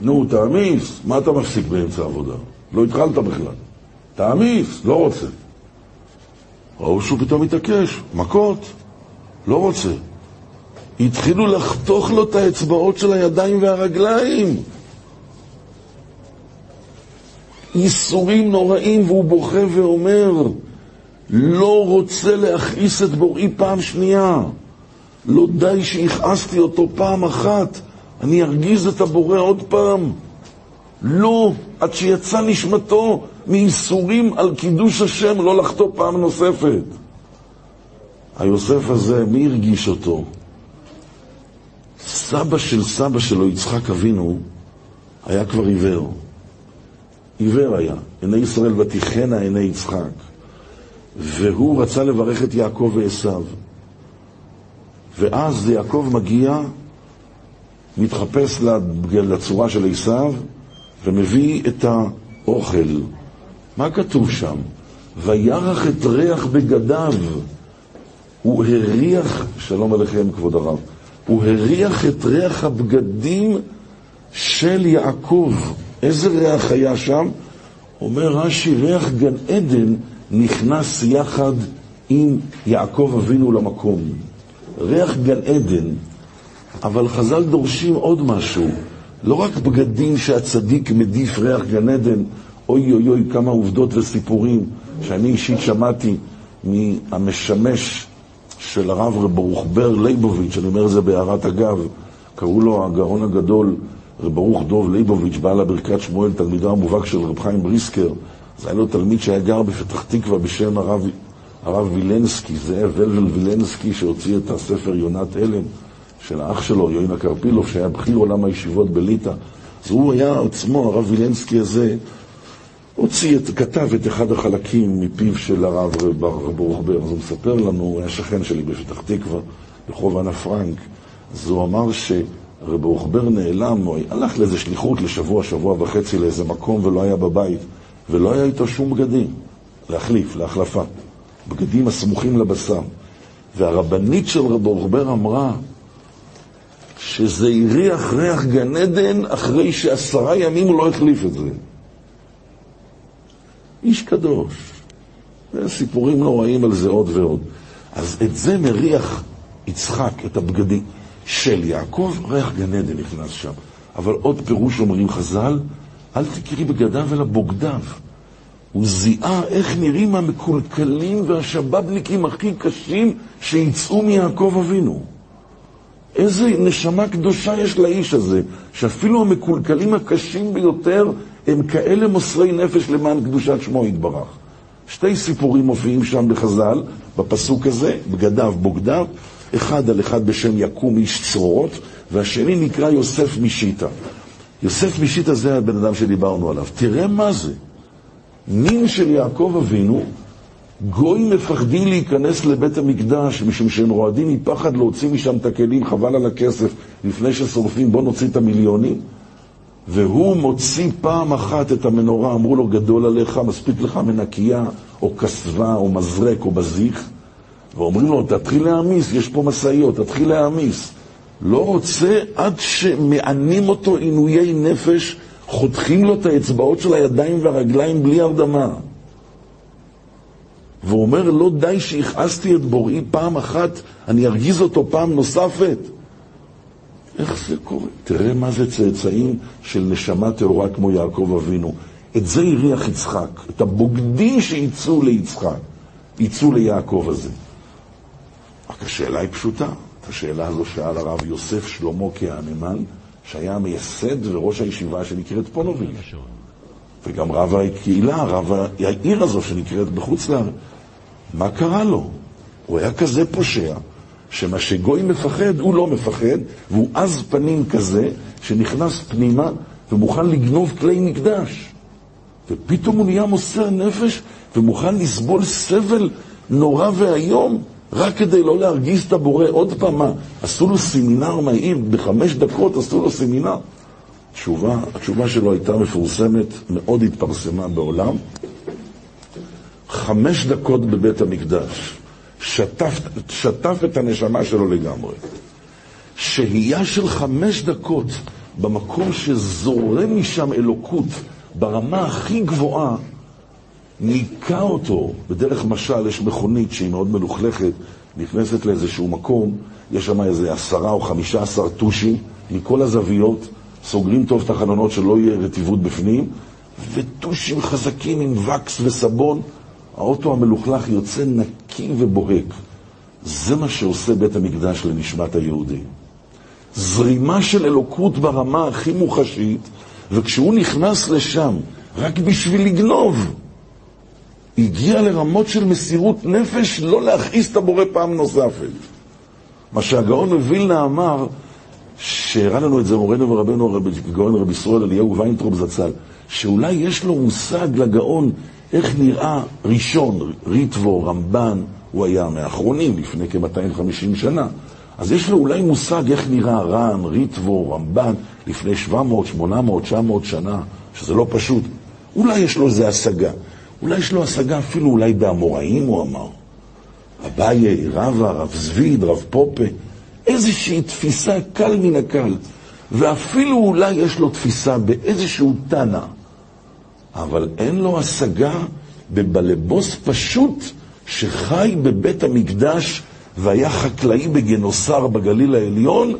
נו, תעמיס. מה אתה מפסיק באמצע העבודה? לא התחלת בכלל. תעמיס, לא רוצה. ראו שהוא פתאום מתעקש, מכות, לא רוצה. התחילו לחתוך לו את האצבעות של הידיים והרגליים. ייסורים נוראים, והוא בוכה ואומר, לא רוצה להכעיס את בוראי פעם שנייה. לא די שהכעסתי אותו פעם אחת, אני ארגיז את הבורא עוד פעם. לא, עד שיצא נשמתו מייסורים על קידוש השם, לא לחטוא פעם נוספת. היוסף הזה, מי הרגיש אותו? סבא של סבא שלו, יצחק אבינו, היה כבר עיוור. עיוור היה, עיני ישראל ותיכנה עיני יצחק. והוא רצה לברך את יעקב ועשיו. ואז יעקב מגיע, מתחפש לצורה של עשיו, ומביא את האוכל. מה כתוב שם? וירח את ריח בגדיו. הוא הריח, שלום עליכם כבוד הרב, הוא הריח את ריח הבגדים של יעקב. איזה ריח היה שם? אומר רש"י, ריח גן עדן נכנס יחד עם יעקב אבינו למקום. ריח גן עדן. אבל חז"ל דורשים עוד משהו. לא רק בגדים שהצדיק מדיף ריח גן עדן, אוי אוי אוי, כמה עובדות וסיפורים שאני אישית שמעתי מהמשמש של הרב רב ברוך בר ליבוביץ', אני אומר את זה בהערת אגב, קראו לו הגאון הגדול רב ברוך דוב ליבוביץ', בעל הברכת שמואל, תלמידו המובהק של רב חיים בריסקר, אז היה לו תלמיד שהיה גר בפתח תקווה בשם הרב, הרב וילנסקי, זאב ולבל וילנסקי, שהוציא את הספר יונת הלם של האח שלו, יוינה קרפילוב, שהיה בכיר עולם הישיבות בליטא. אז הוא היה עצמו, הרב וילנסקי הזה, הוציא, את, כתב את אחד החלקים מפיו של הרב ברוך בר. אז הוא מספר לנו, הוא היה שכן שלי בפתח תקווה, ברחוב אנה פרנק. אז הוא אמר שרב ברוך בר נעלם, הוא הלך לאיזה שליחות לשבוע, שבוע וחצי לאיזה מקום ולא היה בבית. ולא היה איתו שום בגדים להחליף, להחלפה. בגדים הסמוכים לבשר. והרבנית של רב אורבר אמרה שזה הריח ריח גן עדן אחרי שעשרה ימים הוא לא החליף את זה. איש קדוש. סיפורים נוראים על זה עוד ועוד. אז את זה מריח יצחק, את הבגדים של יעקב, ריח גן עדן נכנס שם. אבל עוד פירוש אומרים חז"ל, אל תקראי בגדיו אלא בוגדיו. הוא זיהה איך נראים המקולקלים והשבבניקים הכי קשים שיצאו מיעקב אבינו. איזה נשמה קדושה יש לאיש הזה, שאפילו המקולקלים הקשים ביותר הם כאלה מוסרי נפש למען קדושת שמו יתברך. שתי סיפורים מופיעים שם בחז"ל, בפסוק הזה, בגדיו, בוגדיו, אחד על אחד בשם יקום איש צרורות, והשני נקרא יוסף משיטה. יוסף משיטה זה הבן אדם שדיברנו עליו. תראה מה זה. מין של יעקב אבינו, גויים מפחדים להיכנס לבית המקדש משום שהם רועדים מפחד להוציא משם את הכלים, חבל על הכסף, לפני ששורפים, בוא נוציא את המיליונים. והוא מוציא פעם אחת את המנורה, אמרו לו, גדול עליך, מספיק לך מנקייה, או כסבה, או מזרק, או בזיך. ואומרים לו, תתחיל להעמיס, יש פה משאיות, תתחיל להעמיס. לא רוצה עד שמענים אותו עינויי נפש, חותכים לו את האצבעות של הידיים והרגליים בלי הרדמה. והוא אומר, לא די שהכעסתי את בוראי פעם אחת, אני ארגיז אותו פעם נוספת. איך זה קורה? תראה מה זה צאצאים של נשמה טהורה כמו יעקב אבינו. את זה הריח יצחק, את הבוגדים שיצאו ליצחק, יצאו ליעקב הזה. רק השאלה היא פשוטה, את השאלה הזו שאל הרב יוסף שלמה כהנמן, שהיה המייסד וראש הישיבה שנקראת פונוביץ'. וגם רב הקהילה, רב העיר הזו שנקראת בחוץ לארץ. מה קרה לו? הוא היה כזה פושע, שמה שגוי מפחד, הוא לא מפחד, והוא עז פנים כזה, שנכנס פנימה ומוכן לגנוב כלי מקדש. ופתאום הוא נהיה מוסר נפש ומוכן לסבול סבל נורא ואיום, רק כדי לא להרגיז את הבורא. עוד פעם, מה, עשו לו סמינר מהיר, בחמש דקות עשו לו סמינר. התשובה, התשובה שלו הייתה מפורסמת, מאוד התפרסמה בעולם. חמש דקות בבית המקדש, שטף, שטף את הנשמה שלו לגמרי. שהייה של חמש דקות במקום שזורם משם אלוקות ברמה הכי גבוהה, ניקה אותו, בדרך משל יש מכונית שהיא מאוד מלוכלכת, נכנסת לאיזשהו מקום, יש שם איזה עשרה או חמישה עשר טושים מכל הזוויות, סוגרים טוב את החלונות שלא יהיה רטיבות בפנים, וטושים חזקים עם וקס וסבון, האוטו המלוכלך יוצא נקי ובוהק. זה מה שעושה בית המקדש לנשמת היהודי. זרימה של אלוקות ברמה הכי מוחשית, וכשהוא נכנס לשם רק בשביל לגנוב, הגיע לרמות של מסירות נפש לא להכעיס את הבורא פעם נוספת. מה שהגאון מווילנה אמר, שהראה לנו את זה מורנו ורבנו הגאון רבי ישראל אליהו ויינטרופ זצ"ל, שאולי יש לו מושג לגאון איך נראה ראשון, ריטבו, רמב"ן, הוא היה מהאחרונים לפני כ-250 שנה. אז יש לו אולי מושג איך נראה ר"ן, ריטבו, רמב"ן, לפני 700, 800, 900 שנה, שזה לא פשוט. אולי יש לו איזו השגה. אולי יש לו השגה אפילו אולי באמוראים, הוא אמר. אביי, רבא, רב זביד, רב פופה. איזושהי תפיסה קל מן הקל. ואפילו אולי יש לו תפיסה באיזשהו תנא. אבל אין לו השגה בבלבוס פשוט שחי בבית המקדש והיה חקלאי בגנוסר בגליל העליון,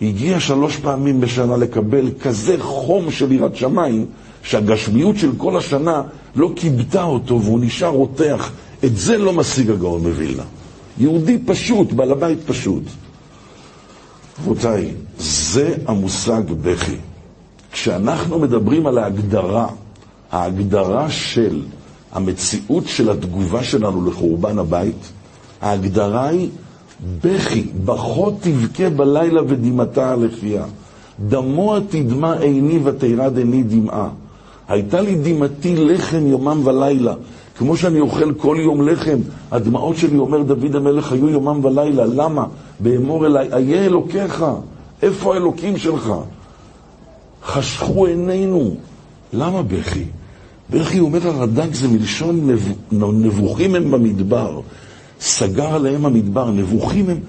והגיע שלוש פעמים בשנה לקבל כזה חום של יראת שמיים, שהגשמיות של כל השנה לא כיבתה אותו והוא נשאר רותח. את זה לא משיג הגאון מווילנה. יהודי פשוט, בעל הבית פשוט. רבותיי, זה המושג בכי. כשאנחנו מדברים על ההגדרה, ההגדרה של המציאות של התגובה שלנו לחורבן הבית, ההגדרה היא בכי, בכות תבכה בלילה ודמעתה על לפיה. דמוע תדמע עיני ותירד עיני דמעה. הייתה לי דמעתי לחם יומם ולילה. כמו שאני אוכל כל יום לחם, הדמעות שלי, אומר דוד המלך, היו יומם ולילה. למה? באמור אליי, איה אלוקיך, איפה האלוקים שלך? חשכו עינינו. למה בכי? בכי, אומר הרד"ק, זה מלשון נבוכים הם במדבר. סגר עליהם המדבר. נבוכים הם,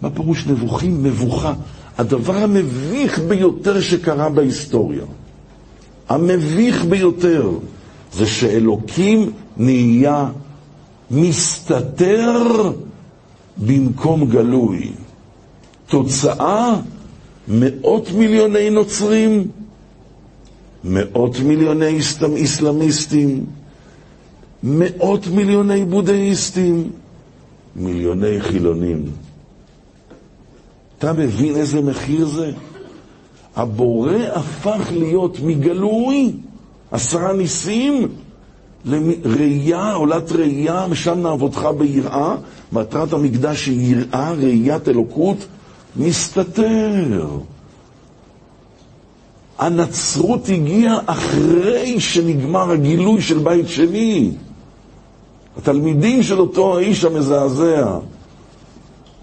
מה פירוש נבוכים? מבוכה. הדבר המביך ביותר שקרה בהיסטוריה. המביך ביותר זה שאלוקים נהיה מסתתר במקום גלוי. תוצאה, מאות מיליוני נוצרים מאות מיליוני איסלאמיסטים, מאות מיליוני בודהיסטים, מיליוני חילונים. אתה מבין איזה מחיר זה? הבורא הפך להיות מגלוי, עשרה ניסים, לראייה, עולת ראייה, משם נעבודך ביראה, מטרת המקדש היא יראה, ראיית אלוקות, מסתתר. הנצרות הגיעה אחרי שנגמר הגילוי של בית שני. התלמידים של אותו האיש המזעזע.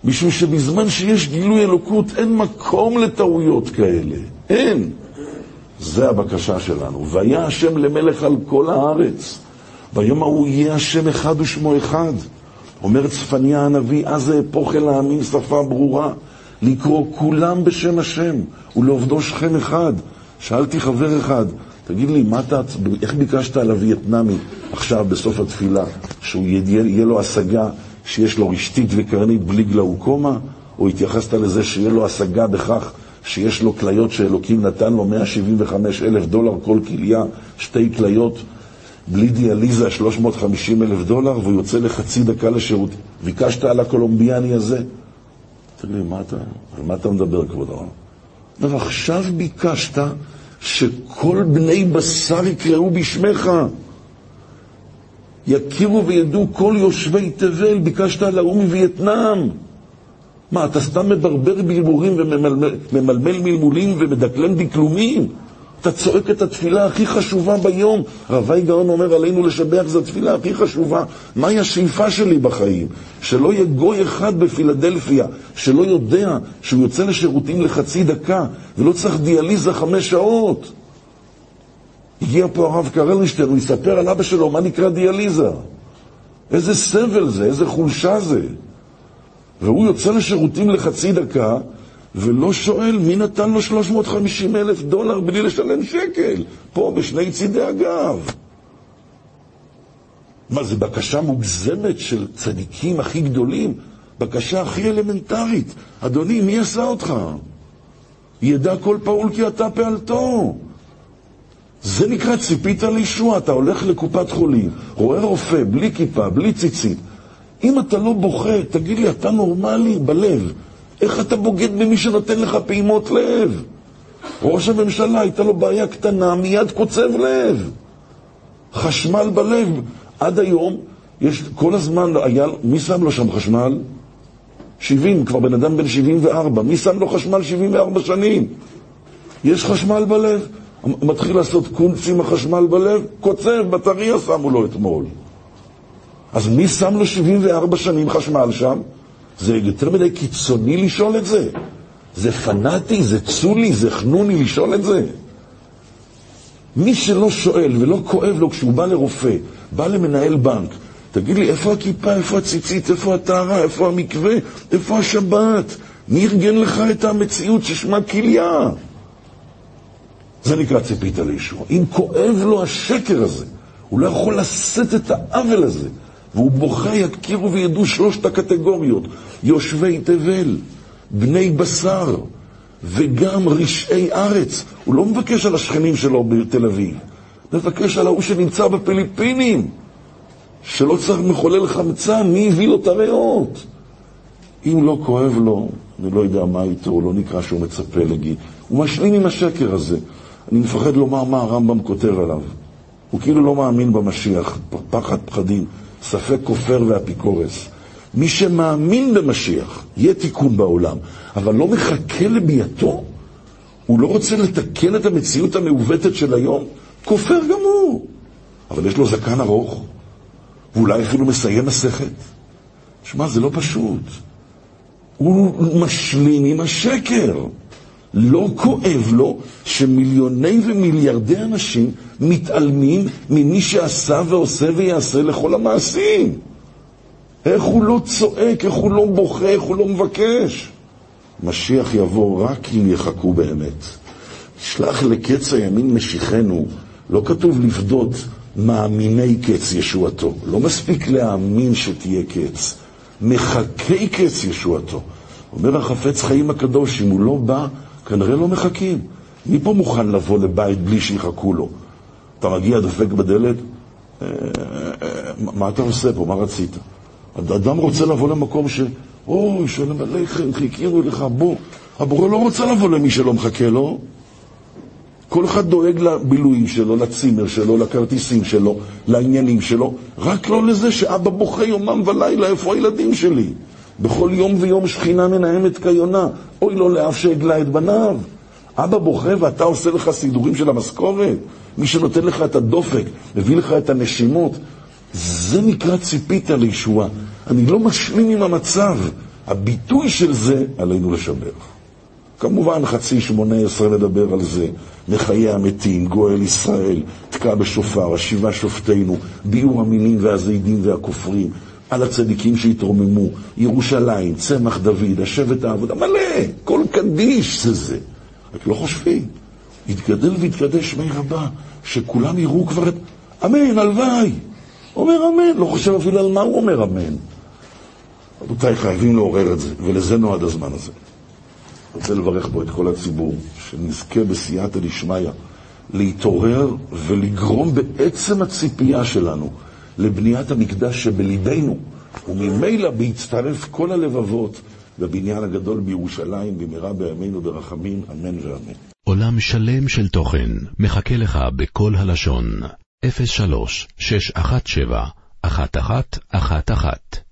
משום שבזמן שיש גילוי אלוקות אין מקום לטעויות כאלה. אין. זה הבקשה שלנו. והיה השם למלך על כל הארץ. ביום ההוא יהיה השם אחד ושמו אחד. אומר צפניה הנביא, אז אהפוך אל העמים שפה ברורה, לקרוא כולם בשם השם, ולעובדו שכם אחד. שאלתי חבר אחד, תגיד לי, מה אתה, איך ביקשת על הווייטנאמי עכשיו בסוף התפילה, שהוא יהיה, לו השגה שיש לו רשתית וקרנית בלי גלאוקומה, או התייחסת לזה שיהיה לו השגה בכך שיש לו כליות שאלוקים נתן לו 175 אלף דולר כל כליה, שתי כליות, בלי דיאליזה 350 אלף דולר, והוא יוצא לחצי דקה לשירות. ביקשת על הקולומביאני הזה? תגיד לי, מה אתה, על מה אתה מדבר, כבוד הרב? ועכשיו ביקשת שכל בני בשר יקראו בשמך. יכירו וידעו כל יושבי תבל, ביקשת על ההוא מווייטנאם. מה, אתה סתם מברבר בלבורים וממלמל מלמולים ומדקלם דקלומים? אתה צועק את התפילה הכי חשובה ביום. רבי גאון אומר עלינו לשבח, זו התפילה הכי חשובה. מהי השאיפה שלי בחיים? שלא יהיה גוי אחד בפילדלפיה, שלא יודע שהוא יוצא לשירותים לחצי דקה, ולא צריך דיאליזה חמש שעות. הגיע פה הרב קרלנשטיין, הוא יספר על אבא שלו מה נקרא דיאליזה. איזה סבל זה, איזה חולשה זה. והוא יוצא לשירותים לחצי דקה, ולא שואל מי נתן לו 350 אלף דולר בלי לשלם שקל, פה בשני צידי הגב. מה, זו בקשה מוגזמת של צדיקים הכי גדולים? בקשה הכי אלמנטרית. אדוני, מי עשה אותך? ידע כל פעול כי אתה פעלתו. זה נקרא ציפית לישוע. אתה הולך לקופת חולים, רואה רופא, בלי כיפה, בלי ציצית. אם אתה לא בוכה, תגיד לי, אתה נורמלי בלב. איך אתה בוגד במי שנותן לך פעימות לב? ראש הממשלה, הייתה לו בעיה קטנה, מיד קוצב לב. חשמל בלב. עד היום, יש כל הזמן, היה, מי שם לו שם חשמל? 70, כבר בן אדם בן 74. מי שם לו חשמל 74 שנים? יש חשמל בלב. מתחיל לעשות קונץ עם החשמל בלב, קוצב, בטריה שמו לו אתמול. אז מי שם לו 74 שנים חשמל שם? זה יותר מדי קיצוני לשאול את זה. זה פנאטי, זה צולי, זה חנוני לשאול את זה. מי שלא שואל ולא כואב לו כשהוא בא לרופא, בא למנהל בנק, תגיד לי, איפה הכיפה, איפה הציצית, איפה הטהרה, איפה המקווה, איפה השבת? מי ארגן לך את המציאות ששמה כליה? זה נקרא ציפית לישוע. אם כואב לו השקר הזה, הוא לא יכול לשאת את העוול הזה. והוא בוכה, יכירו וידעו שלושת הקטגוריות, יושבי תבל, בני בשר, וגם רשעי ארץ. הוא לא מבקש על השכנים שלו בתל אביב, מבקש על ההוא שנמצא בפיליפינים, שלא צריך מחולל חמצן, מי הביא לו את הריאות? אם לא כואב לו, אני לא יודע מה איתו, הוא לא נקרא שהוא מצפה לגיל. הוא משלים עם השקר הזה. אני מפחד לומר מה הרמב"ם כותב עליו. הוא כאילו לא מאמין במשיח, פחד פחדים. ספק כופר ואפיקורס. מי שמאמין במשיח, יהיה תיקון בעולם, אבל לא מחכה לביאתו, הוא לא רוצה לתקן את המציאות המעוותת של היום, כופר גם הוא. אבל יש לו זקן ארוך, ואולי אפילו מסיים מסכת. שמע, זה לא פשוט. הוא משלים עם השקר. לא כואב לו שמיליוני ומיליארדי אנשים מתעלמים ממי שעשה ועושה ויעשה לכל המעשים. איך הוא לא צועק, איך הוא לא בוכה, איך הוא לא מבקש. משיח יבוא רק אם יחכו באמת. שלח לקץ הימין משיחנו, לא כתוב לפדות מאמיני קץ ישועתו. לא מספיק להאמין שתהיה קץ, מחכי קץ ישועתו. אומר החפץ חיים הקדוש, אם הוא לא בא, כנראה לא מחכים. מי פה מוכן לבוא לבית בלי שיחכו לו? אתה מגיע, דופק בדלת, אה, אה, מה אתה עושה פה? מה רצית? אדם רוצה לבוא למקום ש... אוי, שלם עליכם, חיכינו לך, בוא. הבורא לא רוצה לבוא למי שלא מחכה לו. כל אחד דואג לבילויים שלו, לצימר שלו, לכרטיסים שלו, לעניינים שלו, רק לא לזה שאבא בוכה יומם ולילה, איפה הילדים שלי? בכל יום ויום שכינה מנהמת כיונה, אוי לו לאף שהגלה את בניו. אבא בוכה ואתה עושה לך סידורים של המשכורת? מי שנותן לך את הדופק, מביא לך את הנשימות, זה נקרא ציפית לישועה. אני לא משלים עם המצב. הביטוי של זה עלינו לשבח. כמובן, חצי שמונה עשרה מדבר על זה, מחיי המתים, גואל ישראל, תקע בשופר, השיבה שופטינו, ביאור המינים והזידים והכופרים, על הצדיקים שהתרוממו, ירושלים, צמח דוד, השבט העבודה, מלא, כל קדיש זה זה. רק לא חושבים. יתגדל ויתקדש שמי רבה, שכולם יראו כבר את... אמן, הלוואי. אומר אמן, לא חושב אפילו על מה הוא אומר אמן. רבותיי, חייבים לעורר את זה, ולזה נועד הזמן הזה. רוצה לברך פה את כל הציבור, שנזכה בסייעתא דשמיא להתעורר ולגרום בעצם הציפייה שלנו לבניית המקדש שבליבנו, וממילא בהצטרף כל הלבבות בבניין הגדול בירושלים, במהרה בימינו ברחמים, אמן ואמן. עולם שלם של תוכן מחכה לך בכל הלשון, 03 617 1111